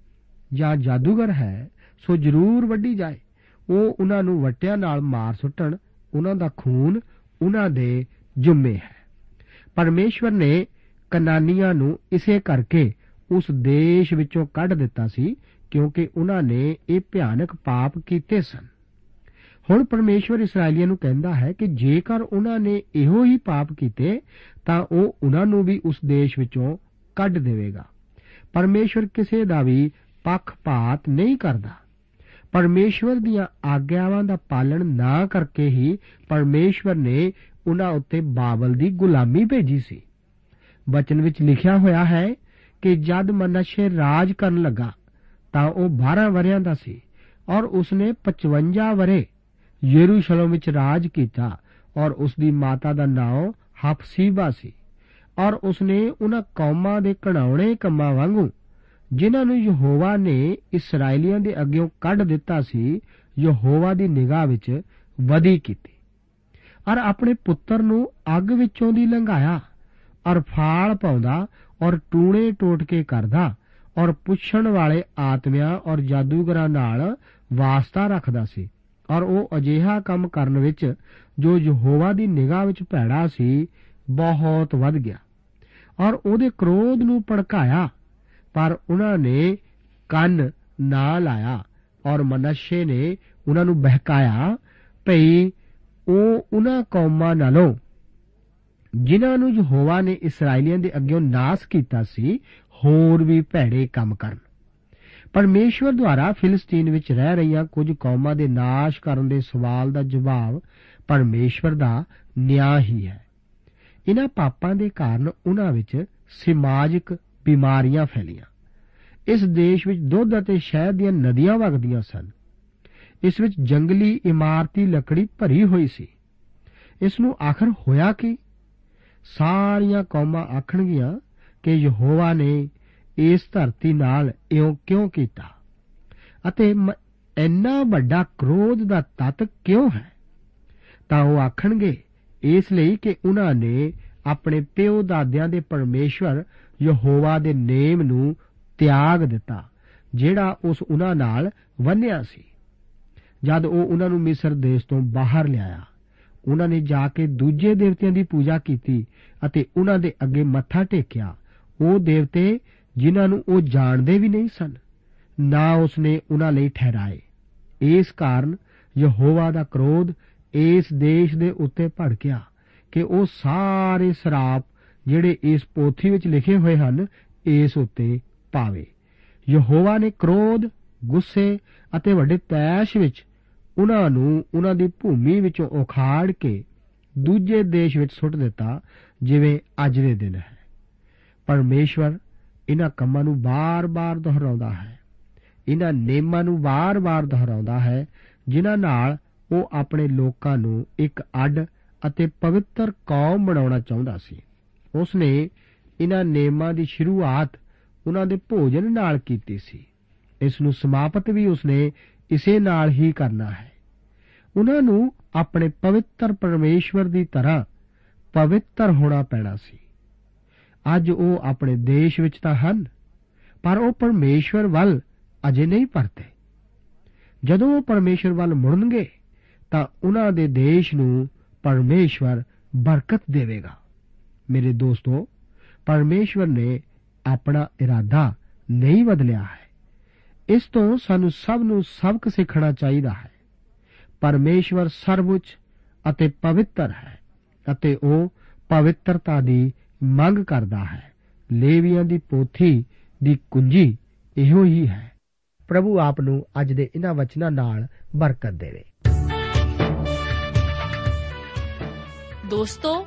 ਜਾਂ ਜਾਦੂਗਰ ਹੈ, ਸੋ ਜ਼ਰੂਰ ਵੱਡੀ ਜਾਏ। ਉਹ ਉਹਨਾਂ ਨੂੰ ਵਟਿਆਂ ਨਾਲ ਮਾਰ ਸੁੱਟਣ, ਉਹਨਾਂ ਦਾ ਖੂਨ ਉਹਨਾਂ ਦੇ ਜੁਮੇ ਹੈ। ਪਰਮੇਸ਼ਵਰ ਨੇ ਕਨਾਨੀਆਂ ਨੂੰ ਇਸੇ ਕਰਕੇ ਉਸ ਦੇਸ਼ ਵਿੱਚੋਂ ਕੱਢ ਦਿੱਤਾ ਸੀ ਕਿਉਂਕਿ ਉਹਨਾਂ ਨੇ ਇਹ ਭਿਆਨਕ ਪਾਪ ਕੀਤੇ ਸਨ। ਹੁਣ ਪਰਮੇਸ਼ਵਰ ਇਸرائیਲੀਆਂ ਨੂੰ ਕਹਿੰਦਾ ਹੈ ਕਿ ਜੇਕਰ ਉਹਨਾਂ ਨੇ ਇਹੋ ਹੀ ਪਾਪ ਕੀਤੇ, ਤਾਂ ਉਹ ਉਹਨਾਂ ਨੂੰ ਵੀ ਉਸ ਦੇਸ਼ ਵਿੱਚੋਂ ਕੱਢ ਦੇਵੇਗਾ। ਪਰਮੇਸ਼ਵਰ ਕਿਸੇ ਦਾ ਵੀ ਪੱਖਪਾਤ ਨਹੀਂ ਕਰਦਾ। ਪਰਮੇਸ਼ਵਰ ਦੀਆਂ ਆਗਿਆਵਾਂ ਦਾ ਪਾਲਣ ਨਾ ਕਰਕੇ ਹੀ ਪਰਮੇਸ਼ਵਰ ਨੇ ਉਹਨਾਂ ਉੱਤੇ ਬਾਬਲ ਦੀ ਗੁਲਾਮੀ ਭੇਜੀ ਸੀ। ਬਚਨ ਵਿੱਚ ਲਿਖਿਆ ਹੋਇਆ ਹੈ ਕਿ ਜਦ ਮਨਸ਼ੇ ਰਾਜ ਕਰਨ ਲੱਗਾ, ਤਾਂ ਉਹ 12 ਵਰਿਆਂ ਦਾ ਸੀ ਔਰ ਉਸਨੇ 55 ਵਰੇ ਯਰੂਸ਼ਲਮ ਵਿੱਚ ਰਾਜ ਕੀਤਾ ਔਰ ਉਸ ਦੀ ਮਾਤਾ ਦਾ ਨਾਮ ਹਫਸੀਬਾ ਸੀ ਔਰ ਉਸਨੇ ਉਹਨਾਂ ਕੌਮਾਂ ਦੇ ਘਣਾਉਣੇ ਕੰਮਾਂ ਵਾਂਗੂ ਜਿਨ੍ਹਾਂ ਨੂੰ ਯਹੋਵਾ ਨੇ ਇਸرائیਲੀਆਂ ਦੇ ਅੱਗੇੋਂ ਕੱਢ ਦਿੱਤਾ ਸੀ, ਯਹੋਵਾ ਦੀ ਨਿਗਾਹ ਵਿੱਚ ਵਧੀ ਕੀਤੀ। ਔਰ ਆਪਣੇ ਪੁੱਤਰ ਨੂੰ ਅੱਗ ਵਿੱਚੋਂ ਦੀ ਲੰਘਾਇਆ, ਔਰ ਫਾਲ ਪਾਉਂਦਾ, ਔਰ ਟੂਣੇ ਟੋਟਕੇ ਕਰਦਾ, ਔਰ ਪੁੱਛਣ ਵਾਲੇ ਆਤਮਿਆਂ ਔਰ ਜਾਦੂਗਰਾਂ ਨਾਲ ਵਾਸਤਾ ਰੱਖਦਾ ਸੀ। ਔਰ ਉਹ ਅਜੀਹਾ ਕੰਮ ਕਰਨ ਵਿੱਚ ਜੋ ਯਹੋਵਾ ਦੀ ਨਿਗਾਹ ਵਿੱਚ ਭੈੜਾ ਸੀ, ਬਹੁਤ ਵੱਧ ਗਿਆ। ਔਰ ਉਹਦੇ ਕ੍ਰੋਧ ਨੂੰ ਭੜਕਾਇਆ ਪਰ ਉਹਨਾਂ ਨੇ ਕੰਨ ਨਾ ਲਾਇਆ ਔਰ ਮਨਸ਼ੇ ਨੇ ਉਹਨਾਂ ਨੂੰ ਬਹਿਕਾਇਆ, ਭਈ ਉਹ ਉਹਨਾਂ ਕੌਮਾਂ ਨਾਲੋਂ ਜਿਨ੍ਹਾਂ ਨੂੰ ਯਹੋਵਾ ਨੇ ਇਸرائیਲੀਆਂ ਦੇ ਅੱਗੇ ਨਾਸ ਕੀਤਾ ਸੀ, ਹੋਰ ਵੀ ਭੈੜੇ ਕੰਮ ਕਰਨ। ਪਰਮੇਸ਼ਵਰ ਦੁਆਰਾ ਫਿਲਸਤੀਨ ਵਿੱਚ ਰਹਿ ਰਹੀਆਂ ਕੁਝ ਕੌਮਾਂ ਦੇ ਨਾਸ਼ ਕਰਨ ਦੇ ਸਵਾਲ ਦਾ ਜਵਾਬ ਪਰਮੇਸ਼ਵਰ ਦਾ ਨਿਆਂ ਹੀ ਹੈ। ਇਹਨਾਂ ਪਾਪਾਂ ਦੇ ਕਾਰਨ ਉਹਨਾਂ ਵਿੱਚ ਸਮਾਜਿਕ ਬਿਮਾਰੀਆਂ ਫੈਲੀਆਂ। ਇਸ ਦੇਸ਼ ਵਿੱਚ ਦੁੱਧ ਅਤੇ ਸ਼ਹਿਦ ਦੀਆਂ ਨਦੀਆਂ ਵਗਦੀਆਂ ਸਨ। ਇਸ ਵਿੱਚ ਜੰਗਲੀ ਇਮਾਰਤੀ ਲੱਕੜੀ ਭਰੀ ਹੋਈ ਸੀ। ਇਸ ਨੂੰ ਆਖਰ ਹੋਇਆ ਕਿ? ਸਾਰੀਆਂ ਕੌਮਾਂ ਆਖਣਗੀਆਂ ਕਿ ਯਹੋਵਾ ਨੇ ਇਸ ਧਰਤੀ ਨਾਲ ਇਉਂ ਕਿਉਂ ਕੀਤਾ? ਅਤੇ ਇੰਨਾ ਵੱਡਾ ਕ੍ਰੋਧ ਦਾ ਤਤ ਕਿਉਂ ਹੈ? ਤਾਂ ਉਹ ਆਖਣਗੇ, ਇਸ ਲਈ ਕਿ ਉਹਨਾਂ ਨੇ ਆਪਣੇ ਪਿਓ ਦਾਦਿਆਂ ਦੇ ਪਰਮੇਸ਼ਵਰ ਯਹੋਵਾ ਦੇ ਨੇਮ ਨੂੰ ਤਿਆਗ ਦਿੱਤਾ, ਜਿਹੜਾ ਉਸ ਉਹਨਾਂ ਨਾਲ ਵੰਨਿਆ ਸੀ। ਜਦ ਉਹ ਉਹਨਾਂ ਨੂੰ ਮਿਸਰ ਦੇਸ਼ ਤੋਂ ਬਾਹਰ ਲਿਆਇਆ, ਉਹਨਾਂ ਨੇ ਜਾ ਕੇ ਦੂਜੇ ਦੇਵਤਿਆਂ ਦੀ ਪੂਜਾ ਕੀਤੀ ਅਤੇ ਉਹਨਾਂ ਦੇ ਅੱਗੇ ਮੱਥਾ ਟੇਕਿਆ। ਉਹ ਦੇਵਤੇ ਜਿਨ੍ਹਾਂ ਨੂੰ ਉਹ ਜਾਣਦੇ ਵੀ ਨਹੀਂ ਸਨ, ਨਾ ਉਸਨੇ ਉਹਨਾਂ ਲਈ ਠਹਿਰਾਏ। ਇਸ ਕਾਰਨ ਯਹੋਵਾ ਦਾ ਕ੍ਰੋਧ ਇਸ ਦੇਸ਼ ਦੇ ਉੱਤੇ ਭੜਕਿਆ ਕਿ ਉਹ ਸਾਰੇ ਸਰਾਪ ਜਿਹੜੇ ਇਸ ਪੋਥੀ ਵਿੱਚ ਲਿਖੇ ਹੋਏ ਹਨ, ਇਸ ਉੱਤੇ ਪਾਵੇ। ਯਹੋਵਾ ਨੇ ਕ੍ਰੋਧ, ਗੁੱਸੇ ਅਤੇ ਵੱਡੇ ਤੈਸ਼ ਵਿੱਚ ਉਹਨਾਂ ਨੂੰ ਉਹਨਾਂ ਦੀ ਭੂਮੀ ਵਿੱਚੋਂ ਉਖਾੜ ਕੇ ਦੂਜੇ ਦੇਸ਼ ਵਿੱਚ ਸੁੱਟ ਦਿੱਤਾ, ਜਿਵੇਂ ਅੱਜ ਦੇ ਦਿਨ ਹੈ। ਪਰਮੇਸ਼ਵਰ ਇਹਨਾਂ ਕੰਮਾਂ ਨੂੰ ਬਾਰ-ਬਾਰ ਦੁਹਰਾਉਂਦਾ ਹੈ। ਇਹਨਾਂ ਨੇਮਾਂ ਨੂੰ ਬਾਰ-ਬਾਰ ਦੁਹਰਾਉਂਦਾ ਹੈ, ਜਿਨ੍ਹਾਂ ਨਾਲ ਉਹ ਆਪਣੇ ਲੋਕਾਂ ਨੂੰ ਇੱਕ ਅੱਡ ਅਤੇ ਪਵਿੱਤਰ ਕੌਮ ਬਣਾਉਣਾ ਚਾਹੁੰਦਾ ਸੀ। ਉਸ ਨੇ ਇਹਨਾਂ ਨੇਮਾਂ ਦੀ ਸ਼ੁਰੂਆਤ ਉਹਨਾਂ ਦੇ ਭੋਜਨ ਨਾਲ ਕੀਤੀ ਸੀ। ਇਸ ਨੂੰ ਸਮਾਪਤ ਵੀ ਉਸਨੇ ਇਸੇ ਨਾਲ ਹੀ ਕਰਨਾ ਹੈ। ਉਹਨਾਂ ਨੂੰ ਆਪਣੇ ਪਵਿੱਤਰ ਪਰਮੇਸ਼ਵਰ ਦੀ ਤਰ੍ਹਾਂ ਪਵਿੱਤਰ ਹੋਣਾ ਪੈਣਾ ਸੀ। ਅੱਜ ਉਹ ਆਪਣੇ ਦੇਸ਼ ਵਿੱਚ ਤਾਂ ਹਨ, ਪਰ ਉਹ ਪਰਮੇਸ਼ਵਰ ਵੱਲ ਅਜੇ ਨਹੀਂ ਪਰਤੇ। ਜਦੋਂ ਉਹ ਪਰਮੇਸ਼ਵਰ ਵੱਲ ਮੁੜਨਗੇ, ਤਾਂ ਉਹਨਾਂ ਦੇ ਦੇਸ਼ ਨੂੰ ਪਰਮੇਸ਼ਵਰ ਬਰਕਤ ਦੇਵੇਗਾ। ਮੇਰੇ ਦੋਸਤੋ, ਪਰਮੇਸ਼ਵਰ ਨੇ ਆਪਣਾ ਇਰਾਦਾ ਨਹੀਂ ਬਦਲਿਆ ਹੈ। ਇਸ ਤੋਂ ਸਾਨੂੰ ਸਭ ਨੂੰ ਸਬਕ ਸਿੱਖਣਾ ਚਾਹੀਦਾ ਹੈ। ਪਰਮੇਸ਼ਵਰ ਸਰਵਉੱਚ ਅਤੇ ਪਵਿੱਤਰ ਹੈ ਅਤੇ ਉਹ ਪਵਿੱਤਰਤਾ ਦੀ ਮੰਗ ਕਰਦਾ ਹੈ। ਲੇਵੀਆਂ ਦੀ ਪੋਥੀ ਦੀ ਕੁੰਜੀ ਇਹੋ ਹੀ ਹੈ। ਪ੍ਰਭੂ ਆਪ ਨੂੰ ਅੱਜ ਦੇ ਇਹਨਾਂ ਵਚਨਾਂ ਨਾਲ ਬਰਕਤ ਦੇਵੇ। ਦੋਸਤੋ